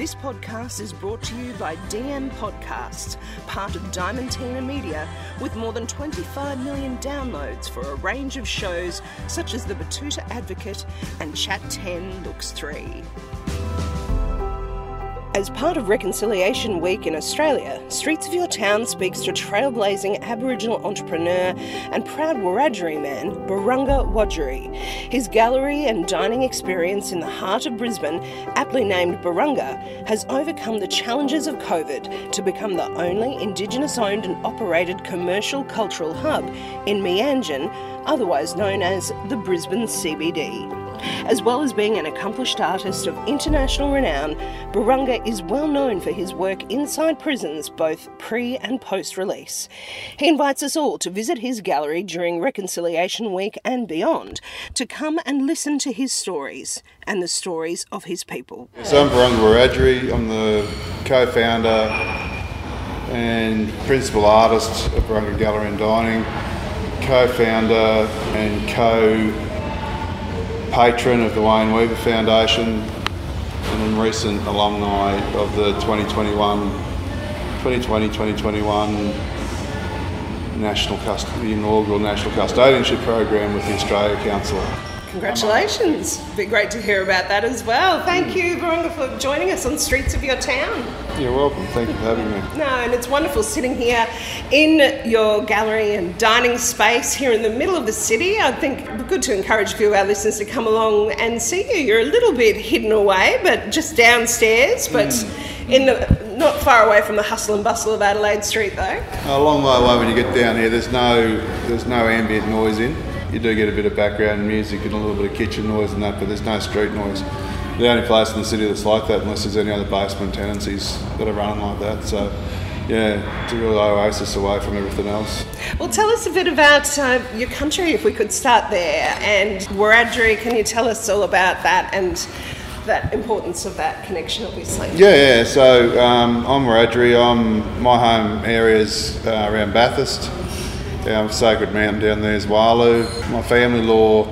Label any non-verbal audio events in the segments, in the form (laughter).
This podcast is brought to you by DM Podcasts, part of Diamantina Media, with more than 25 million downloads for a range of shows such as The Batuta Advocate and Chat 10 Looks 3. As part of Reconciliation Week in Australia, Streets of Your Town speaks to trailblazing Aboriginal entrepreneur and proud Wiradjuri man, Birrunga Wadjuri. His gallery and dining experience in the heart of Brisbane, aptly named Birrunga, has overcome the challenges of COVID to become the only Indigenous owned and operated commercial cultural hub in Meanjin, otherwise known as the Brisbane CBD. As well as being an accomplished artist of international renown, Birrunga is well known for his work inside prisons both pre and post release. He invites us all to visit his gallery during Reconciliation Week and beyond to come and listen to his stories and the stories of his people. So I'm Birrunga Wiradjuri. I'm the co-founder and principal artist of Birrunga Gallery and Dining, co-founder and co patron of the Wayne Weaver Foundation and a recent alumni of the 2021 2020-2021 national cust- the inaugural national custodianship program with the Australia Council. Congratulations. It'd be great to hear about that as well. Thank you, Birrunga, for joining us on Streets of Your Town. You're welcome. Thank you for having me. No, and it's wonderful sitting here in your gallery and dining space here in the middle of the city. I think good to encourage a few of our listeners to come along and see you. You're a little bit hidden away, but just downstairs, but Mm. in the not far away from the hustle and bustle of Adelaide Street, though. A long way away when you get down here. There's no there's no ambient noise in. You do get a bit of background music and a little bit of kitchen noise and that, but there's no street noise. The only place in the city that's like that, unless there's any other basement tenancies that are running like that. So, yeah, it's a real oasis away from everything else. Well, tell us a bit about uh, your country, if we could start there. And Wiradjuri, can you tell us all about that and that importance of that connection, obviously? Yeah, yeah. So um, I'm Wiradjuri. I'm my home area's uh, around Bathurst. Our sacred mountain down there is Wahluu. My family law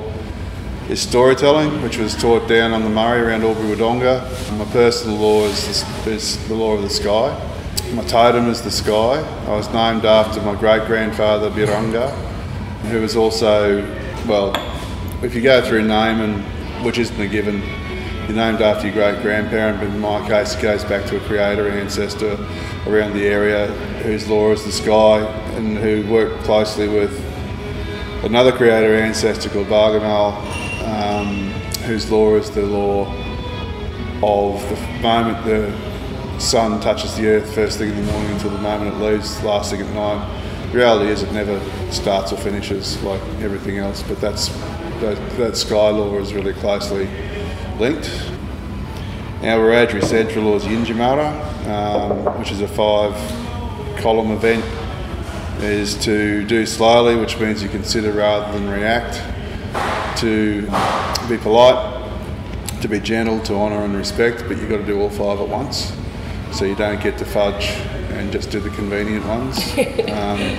is storytelling, which was taught down on the Murray around Albury Wodonga. My personal law is, is the law of the sky. My totem is the sky. I was named after my great grandfather Birrunga, who was also, well, if you go through name and which isn't a given, you're named after your great grandparent, but in my case, it goes back to a creator ancestor around the area whose law is the sky and who worked closely with another creator ancestor called Bargamal, um, whose law is the law of the moment the sun touches the earth first thing in the morning until the moment it leaves last thing at night. The reality is it never starts or finishes like everything else, but that's that, that sky law is really closely linked. Our Wiradjuri Central law is Yindyamarra, um, which is a five column event, is to do slowly, which means you consider rather than react, to be polite, to be gentle, to honour and respect, but you've got to do all five at once. So you don't get to fudge and just do the convenient ones. (laughs) um,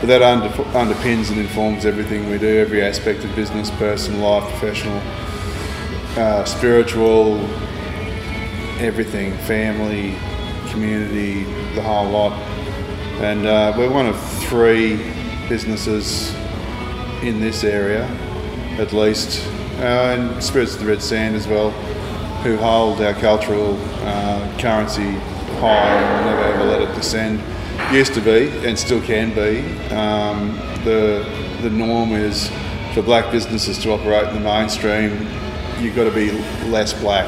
but that under, underpins and informs everything we do, every aspect of business, personal life, professional, uh, spiritual, everything, family, community, the whole lot. And uh, we're one of three businesses in this area, at least, uh, and Spirits of the Red Sand as well, who hold our cultural uh, currency high and never ever let it descend. Used to be, and still can be. Um, the the norm is for black businesses to operate in the mainstream. You've got to be less black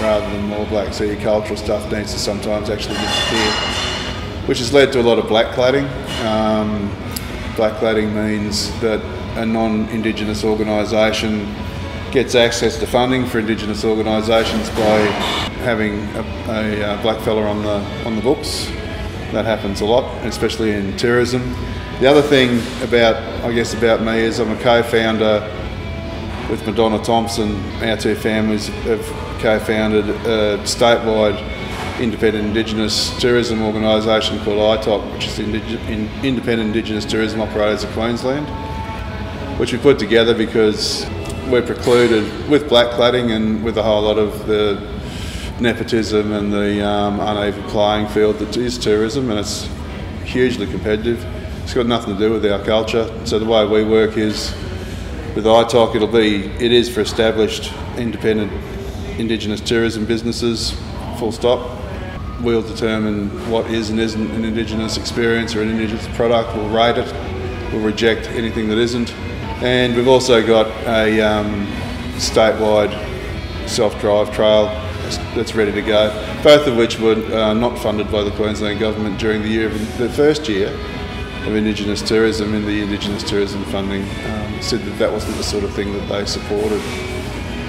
rather than more black. So your cultural stuff needs to sometimes actually disappear, which has led to a lot of black cladding. Um, black cladding means that a non-Indigenous organisation gets access to funding for Indigenous organisations by having a, a, uh black fella on the on the books. That happens a lot, especially in tourism. The other thing about, I guess, about me is I'm a co-founder with Madonna Thompson. Our two families have co-founded a statewide independent Indigenous tourism organisation called ITOC, which is Independent Indigenous Tourism Operators of Queensland, which we put together because we're precluded with black cladding and with a whole lot of the nepotism and the um, uneven playing field that is tourism, and it's hugely competitive. It's got nothing to do with our culture. So the way we work is with ITOC, it'll be it is for established independent Indigenous tourism businesses. Full stop we'll determine what is and isn't an Indigenous experience or an Indigenous product. We'll rate it. We'll reject anything that isn't. And we've also got a um, statewide self-drive trail that's ready to go. Both of which were uh, not funded by the Queensland Government during the year of the first year of Indigenous tourism in the Indigenous tourism funding um, said that that wasn't the sort of thing that they supported.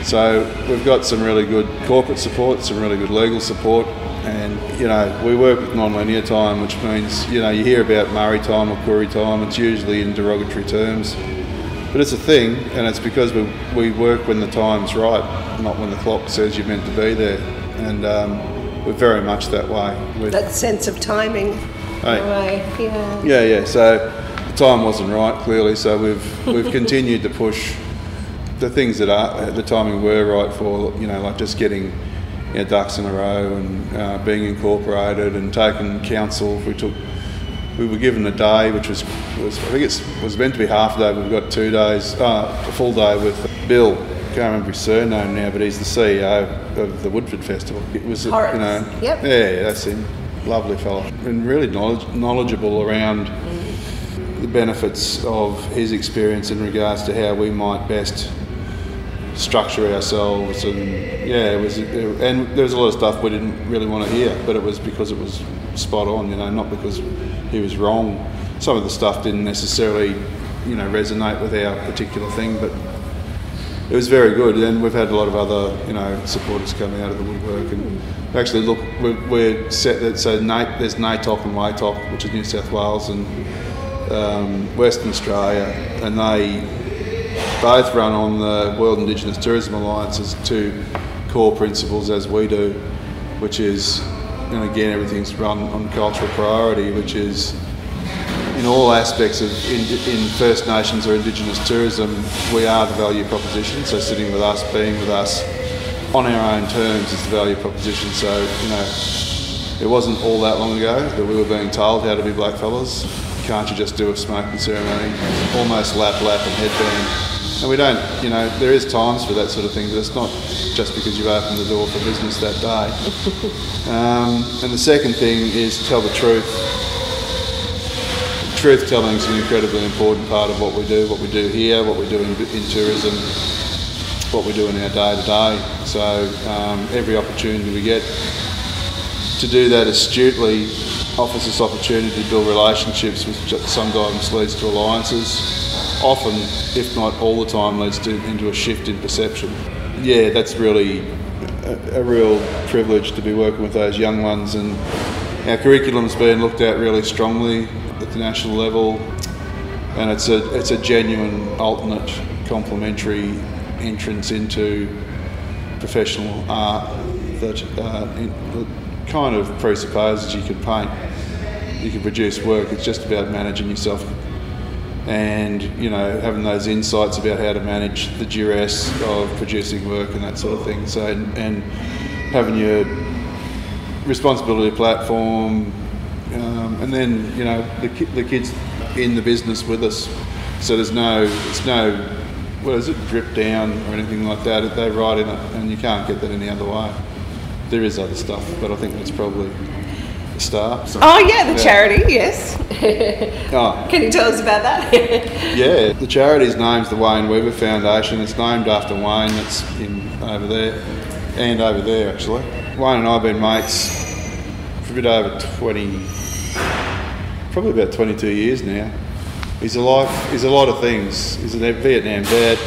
So we've got some really good corporate support, some really good legal support, and you know we work with non-linear time, which means you know you hear about Murray time or Koori time. It's usually in derogatory terms, but it's a thing, and it's because we we work when the time's right, not when the clock says you're meant to be there, and um, we're very much that way. We're, that sense of timing. Hey. Way. Yeah. Yeah, yeah. So time wasn't right, clearly. So we've we've continued to push the things that are the timing were right for. You know, like just getting you know, ducks in a row and uh, being incorporated and taking council. We took, we were given a day, which was, was I think it was meant to be half a day, but we've got two days, uh, a full day with Bill. I can't remember his surname now, but he's the CEO of the Woodford Festival. It was, Hauritz. you know, yep. yeah, that's him. Lovely fellow, and really knowledge, knowledgeable around the benefits of his experience in regards to how we might best structure ourselves and yeah it was and there was a lot of stuff we didn't really want to hear but it was because it was spot on you know not because he was wrong. Some of the stuff didn't necessarily you know resonate with our particular thing but it was very good. And we've had a lot of other you know supporters coming out of the woodwork and actually look we're, we're set that so Nate, there's NAITOC and WAITOC which is New South Wales and um, Western Australia and they both run on the World Indigenous Tourism Alliance's two core principles as we do, which is, and again, everything's run on cultural priority, which is in all aspects of in, in, First Nations or Indigenous tourism, we are the value proposition. So sitting with us, being with us on our own terms is the value proposition. So, you know, it wasn't all that long ago that we were being told how to be blackfellas. Can't you just do a smoking ceremony, almost lap lap and headband and we don't, you know, there is times for that sort of thing, but it's not just because you've opened the door for business that day. (laughs) Um, and the second thing is tell the truth. Truth telling is an incredibly important part of what we do, what we do here, what we do in, in tourism, what we do in our day to day. So um, every opportunity we get to do that astutely offers us opportunity to build relationships, which sometimes leads to alliances often, if not all the time, leads to, into a shift in perception. Yeah, that's really a, a, real privilege to be working with those young ones, and our curriculum's been looked at really strongly at the national level, and it's a it's a genuine alternate complementary entrance into professional art that, uh, that kind of presupposes you can paint, you can produce work. It's just about managing yourself and you know having those insights about how to manage the duress of producing work and that sort of thing. So and, having your responsibility platform, um, and then you know the the kids in the business with us. So there's no it's no what is it drip down or anything like that. They write in it, and you can't get that any other way. There is other stuff, but I think that's probably Star. So, oh yeah, the yeah. charity. Yes. (laughs) oh. Can you tell us about that? (laughs) yeah, the charity's name's the Wayne Weaver Foundation. It's named after Wayne. That's in over there, and over there actually. Wayne and I have been mates for a bit over twenty, probably about twenty-two years now. He's a life. He's a lot of things. He's a Vietnam vet.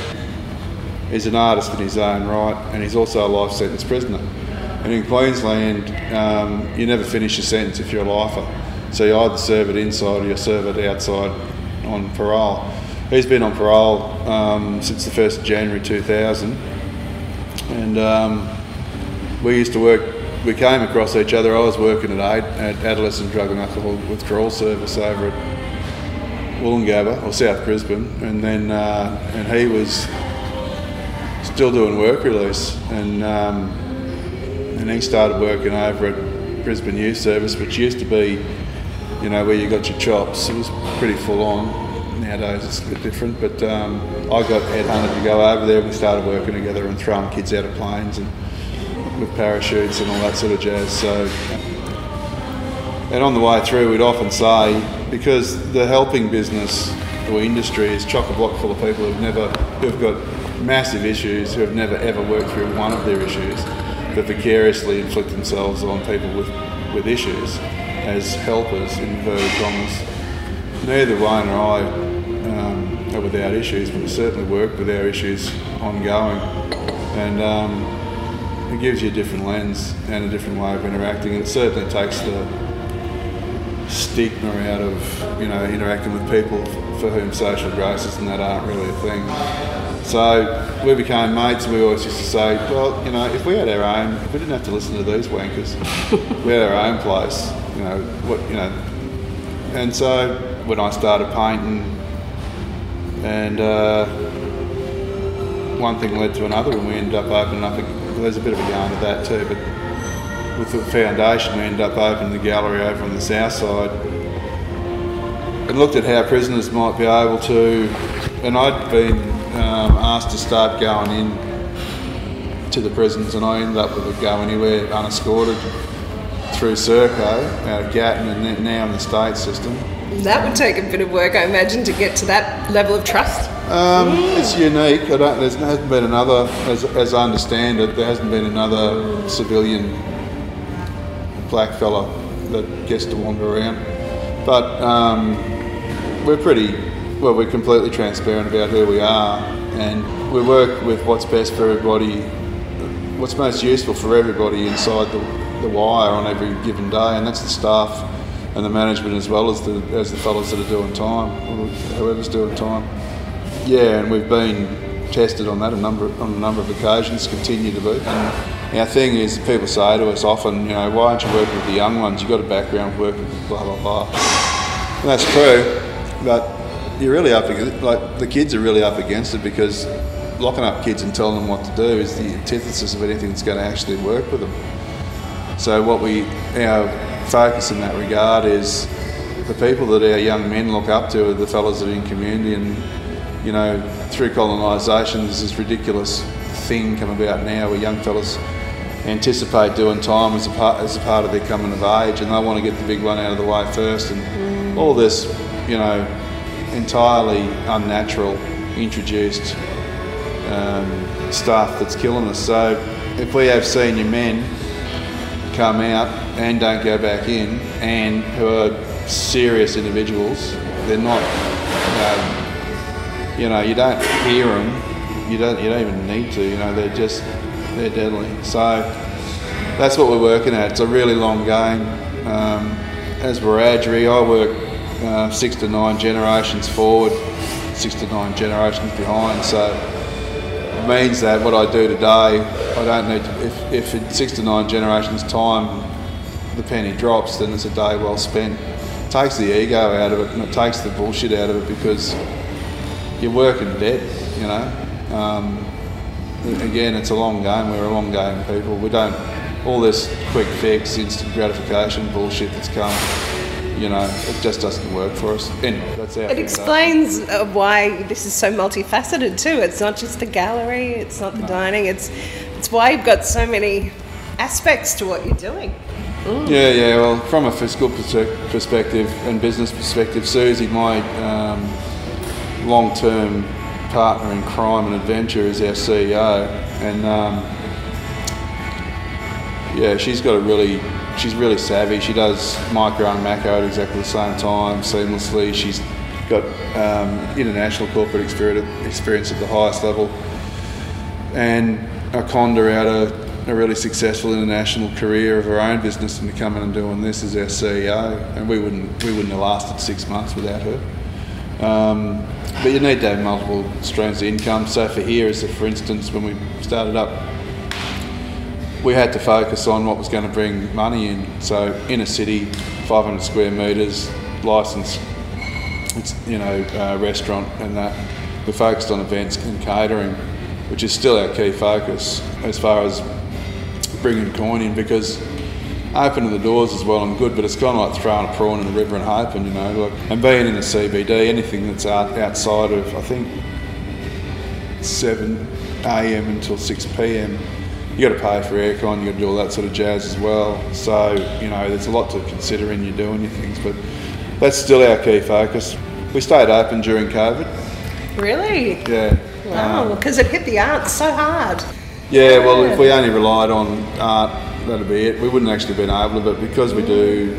He's an artist in his own right, and he's also a life sentence prisoner. And in Queensland, um, you never finish a sentence if you're a lifer. So you either serve it inside or you serve it outside on parole. He's been on parole um, since the 1st of January 2000. And um, we used to work, we came across each other. I was working at AID, at Adolescent Drug and Alcohol Withdrawal Service over at Woolloongabba or South Brisbane. And then, uh, and he was still doing work release. And, um, and he started working over at Brisbane Youth Service, which used to be you know, where you got your chops. It was pretty full on. Nowadays it's a bit different, but um, I got headhunted to go over there. We started working together and throwing kids out of planes and with parachutes and all that sort of jazz. So, and on the way through, we'd often say because the helping business or industry is chock a block full of people who've never, who've got massive issues, who have never ever worked through one of their issues, vicariously inflict themselves on people with, with issues as helpers in inverted commas. Neither Wayne or I um, are without issues, but we certainly work with our issues ongoing, and um, it gives you a different lens and a different way of interacting. And it certainly takes the stigma out of you know interacting with people for whom social graces and that aren't really a thing. So we became mates, and we always used to say, well, you know, if we had our own, if we didn't have to listen to these wankers, (laughs) we had our own place you know, what, you know. And so when I started painting, and uh, one thing led to another, and we ended up opening up. A, well, there's a bit of a yarn to that too, but with the foundation, we ended up opening the gallery over on the south side, and looked at how prisoners might be able to. And I'd been um, asked to start going in to the prisons, and I ended up with a go anywhere unescorted through Serco out of Gatton and now in the state system. That would take a bit of work, I imagine, to get to that level of trust. Um. It's unique. I don't, there hasn't been another, as, as I understand it, there hasn't been another civilian black fella that gets to wander around. But um, we're pretty, well, we're completely transparent about who we are, and we work with what's best for everybody, what's most useful for everybody inside the the wire on every given day, and that's the staff and the management as well as the as the fellows that are doing time, or whoever's doing time. Yeah, and we've been tested on that a number on a number of occasions, continue to be. And our thing is, people say to us often, you know, why aren't you working with the young ones? You've got a background working with blah blah blah. And that's true, but you're really up against like the kids are really up against it because locking up kids and telling them what to do is the antithesis of anything that's going to actually work with them. So what we our focus in that regard is the people that our young men look up to are the fellows that are in community and you know through colonisation there's this ridiculous thing come about now where young fellas anticipate doing time as a part as a part of their coming of age and they want to get the big one out of the way first and all this you know entirely unnatural introduced um, stuff that's killing us so if we have senior men come out and don't go back in, and who are serious individuals. They're not, know, you, know, you don't hear them. You don't. You don't even need to. You know, they're just they're deadly. So that's what we're working at. It's a really long game. Um, as Wiradjuri, I work uh, six to nine generations forward, six to nine generations behind. So it means that what I do today, I don't need to, if, if in six to nine generations' time the penny drops, then it's a day well spent. It takes the ego out of it and it takes the bullshit out of it because you're working dead, you know. Um, again, it's a long game. We're a long game people. We don't, all this quick fix, instant gratification bullshit that's come you know, it just doesn't work for us. Anyway, that's our It explains uh, why this is so multifaceted too. It's not just the gallery, it's not the no. dining, it's it's why you've got so many aspects to what you're doing. Mm. Yeah, yeah. Well, from a fiscal perspective and business perspective, Susie, my um, long-term partner in crime and adventure, is our CEO, and um, yeah, she's got a really she's really savvy. She does micro and macro at exactly the same time, seamlessly. She's got um, international corporate experience, at the highest level. And I conned her out of a really successful international career of her own business and in and doing this as our CEO, and we wouldn't we wouldn't have lasted six months without her. Um, but you need to have multiple streams of income. So for here, as for instance, when we started up, we had to focus on what was going to bring money in. So in a city, 500 square metres, licensed, you know uh, restaurant and that. We focused on events and catering, which is still our key focus as far as bringing coin in because opening the doors is well and good, but it's kind of like throwing a prawn in the river and hoping, you know. Like, and being in the CBD, anything that's out, outside of, I think, 7 a.m. until 6 p.m., you got to pay for aircon, you got to do all that sort of jazz as well. So, you know, there's a lot to consider in you doing your things, but that's still our key focus. We stayed open during COVID. Really? Yeah. Wow, Um, because it hit the arts so hard. Yeah, well, if we only relied on art, that'd be it. We wouldn't actually have been able to, but because we do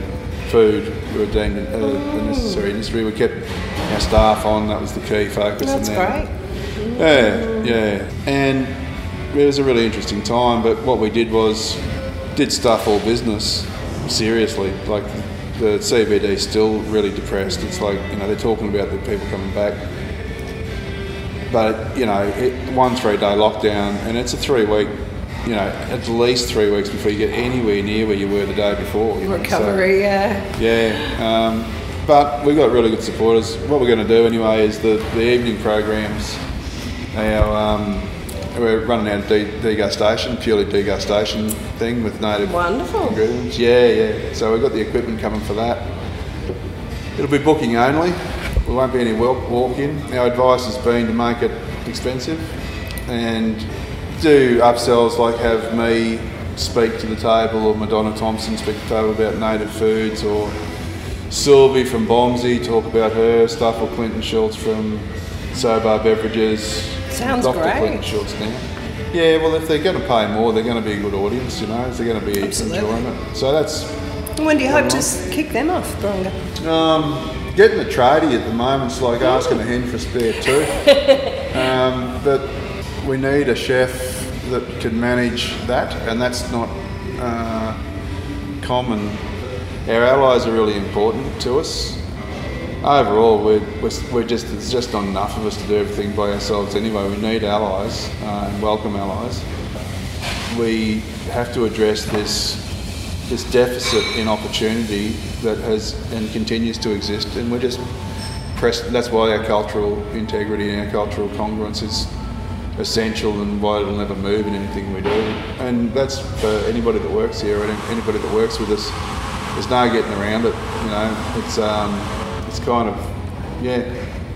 food, we were deemed a, a necessary industry. We kept our staff on. That was the key focus. That's great. Yeah, yeah, and it was a really interesting time. But what we did was did stuff all business seriously. Like the CBD is still really depressed. It's like you know they're talking about the people coming back but you know, it, one three day lockdown, and it's a three week, you know, at least three weeks before you get anywhere near where you were the day before. you know, so- Recovery, yeah. yeah, um, but we've got really good supporters. What we're going to do anyway is the, the evening programs. Our um, we're running our de- degustation, purely degustation thing with native Wonderful. ingredients. Yeah, yeah. So we've got the equipment coming for that. It'll be booking only. There won't be any walk, walk in. Our advice has been to make it expensive and do upsells like have me speak to the table or Madonna Thompson speak to the table about native foods or Sylvie from Bomsey talk about her stuff or Clinton Schultz from Sobah Beverages. Sounds Dr. great. Now. Yeah, well, if they're going to pay more, they're going to be a good audience, you know. They're going to be Absolutely. enjoying it. So that's When do you hope to kick them off, Brunga? um, getting a tradie at the moment's like asking a hen for a spare tooth. (laughs) um, but we need a chef that can manage that, and that's not uh, common. Our allies are really important to us. Overall, we're, we're, we're just there's just not enough of us to do everything by ourselves anyway. We need allies uh, and welcome allies. We have to address this this deficit in opportunity that has and continues to exist, and we're just pressed. That's why our cultural integrity and our cultural congruence is essential, and why it'll never move in anything we do. And that's for anybody that works here, and anybody that works with us. There's no getting around it. You know, it's um, it's kind of yeah.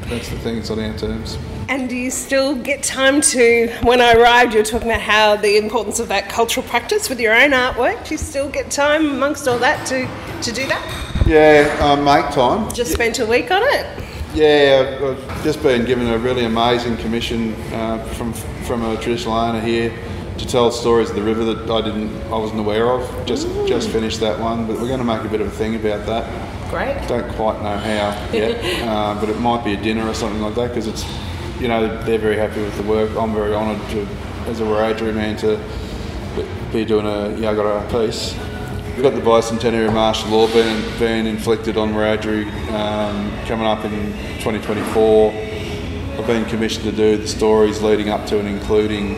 That's the thing. It's on our terms. And do you still get time to, when I arrived, you were talking about how the importance of that cultural practice with your own artwork. Do you still get time amongst all that to, to do that? Yeah, um, make time. Just spent a week on it? Yeah, I've just been given a really amazing commission uh, from from a traditional owner here to tell stories of the river that I didn't, I wasn't aware of. Just just finished that one, but we're going to make a bit of a thing about that. Great. Don't quite know how yet, (laughs) uh, but it might be a dinner or something like that because it's, you know, they're very happy with the work. I'm very honoured to, as a Wiradjuri man, to be doing a Yagara piece. We've got the bicentenary martial law being, being inflicted on Wiradjuri um, coming up in 2024. I've been commissioned to do the stories leading up to and including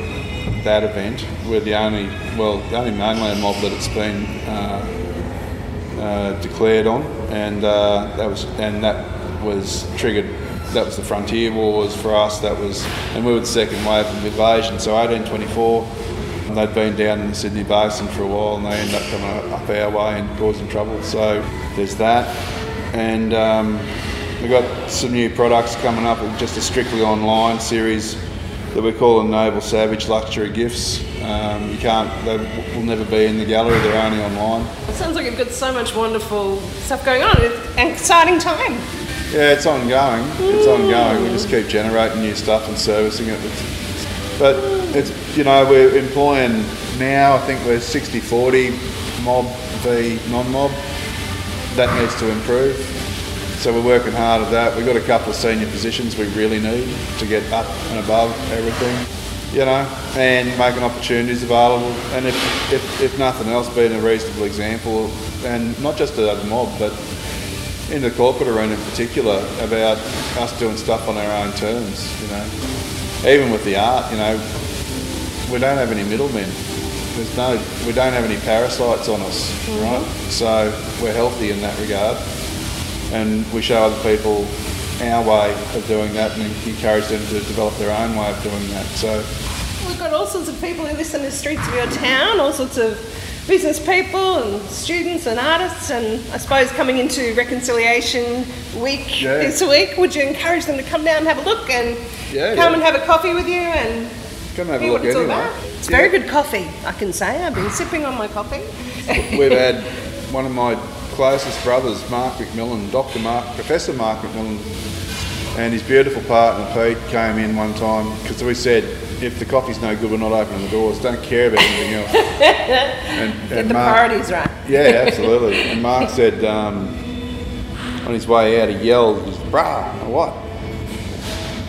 that event. We're the only, well, the only mainland mob that it's been uh, uh, declared on, and uh, that was and that was triggered. That was the frontier wars for us. That was, and we were the second wave of invasion. So 1824, and they'd been down in the Sydney Basin for a while, and they ended up coming up our way and causing trouble. So there's that, and um, we've got some new products coming up. Just a strictly online series that we're calling Noble Savage Luxury Gifts. Um, you can't, they will never be in the gallery. They're only online. It sounds like you've got so much wonderful stuff going on. It's an exciting time. Yeah, it's ongoing. It's ongoing. We just keep generating new stuff and servicing it. But it's you know we're employing now. I think we're 60-40 mob v non-mob. That needs to improve. So we're working hard at that. We've got a couple of senior positions we really need to get up and above everything. you know, and making opportunities available. And if, if, if nothing else, being a reasonable example, and not just to the mob, but in the corporate arena in particular, about us doing stuff on our own terms, you know. Even with the art, you know, we don't have any middlemen. There's no, we don't have any parasites on us, mm-hmm. right? So we're healthy in that regard, and we show other people our way of doing that and encourage them to develop their own way of doing that. So we've got all sorts of people who listen to the streets of your town, all sorts of business people and students and artists, and I suppose coming into Reconciliation Week yeah. this week, would you encourage them to come down and have a look and yeah, come yeah. and have a coffee with you and come have a look it's anyway. It's very good coffee, I can say. I've been sipping on my coffee. We've had one of my closest brothers, Mark McMillan, Dr. Mark, Professor Mark McMillan, and his beautiful partner Pete came in one time because we said if the coffee's no good, we're not opening the doors. Don't care about anything else. and, (laughs) and Get the Mark, priorities right. yeah, (laughs) absolutely. And Mark said um, on his way out, he yelled, "Brah, what?"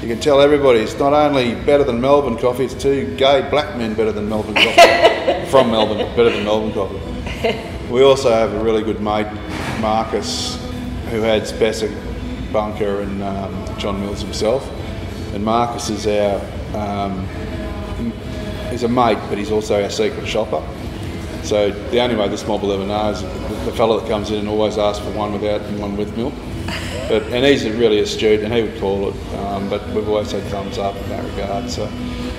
You can tell everybody it's not only better than Melbourne coffee, it's two gay black men better than Melbourne coffee. (laughs) From Melbourne, better than Melbourne coffee. We also have a really good mate, Marcus, who had Spessa Bunker and um, John Mills himself. And Marcus is our um, he's a mate, but he's also our secret shopper. So the only way this mob will ever know is the fellow that comes in and always asks for one without and one with milk. But and he's really astute, and he would call it. Um, but we've always had thumbs up in that regard. So,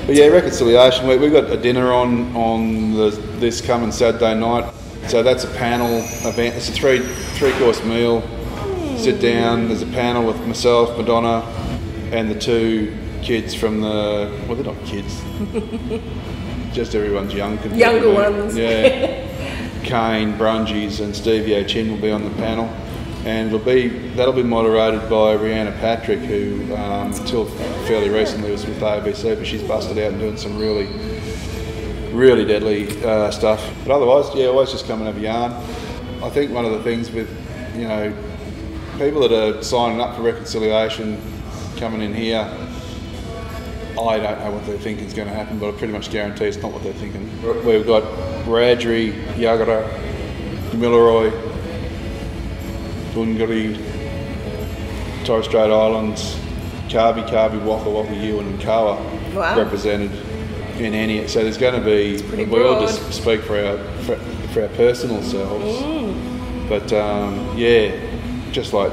but yeah, reconciliation week. We've got a dinner on on the, this coming Saturday night. So that's a panel event. It's a three three course meal. Sit down. There's a panel with myself, Madonna, and the two kids from the well, they're not kids. (laughs) Just everyone's young. Younger ones. Yeah. (laughs) Kane, Brungies, and Stevie O'Chin will be on the panel, and it'll be that'll be moderated by Rhianna Patrick, who um, until fairly recently was with ABC, but she's busted out and doing some really really deadly uh, stuff. But otherwise, yeah, always just coming a yarn. I think one of the things with, you know, people that are signing up for reconciliation coming in here, I don't know what they're thinking is going to happen, but I pretty much guarantee it's not what they're thinking. We've got Wiradjuri, Yagara, Milleroy, Dungari, Torres Strait Islands, Kabi, Kabi, Waka Waka, Yuin and Kawa wow. represented in any. So there's going to be. We broad. all just speak for our for, for our personal selves, mm. but um, yeah, just like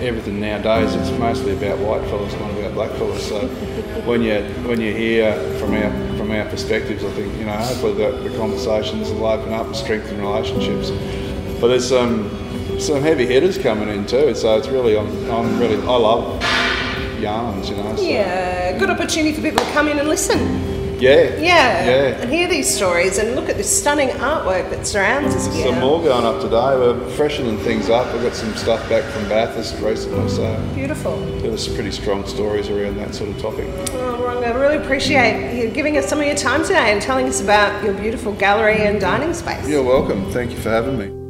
everything nowadays, it's mostly about white fellas, not about black fellas. So (laughs) when you when you hear from our from our perspectives, I think you know hopefully the, the conversations will open up and strengthen relationships. But there's some some heavy hitters coming in too, so it's really I'm, I'm really I love yarns, you know. So. Yeah, good opportunity for people to come in and listen. Yeah. Yeah. Yeah. And hear these stories and look at this stunning artwork that surrounds us here. Some more going up today. We're freshening things up. We've got some stuff back from Bathurst recently, so beautiful. There was some pretty strong stories around that sort of topic. Oh, Ronga, I really appreciate you giving us some of your time today and telling us about your beautiful gallery and dining space. You're welcome. Thank you for having me.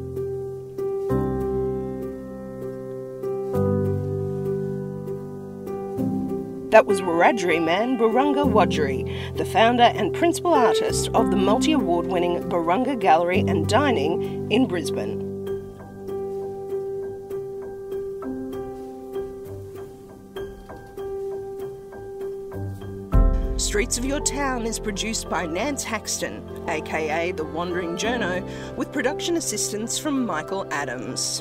That was Wiradjuri man Birrunga Wadjuri, the founder and principal artist of the multi award winning Birrunga Gallery and Dining in Brisbane. Streets of Your Town is produced by Nance Haxton, aka The Wandering Journo, with production assistance from Michael Adams.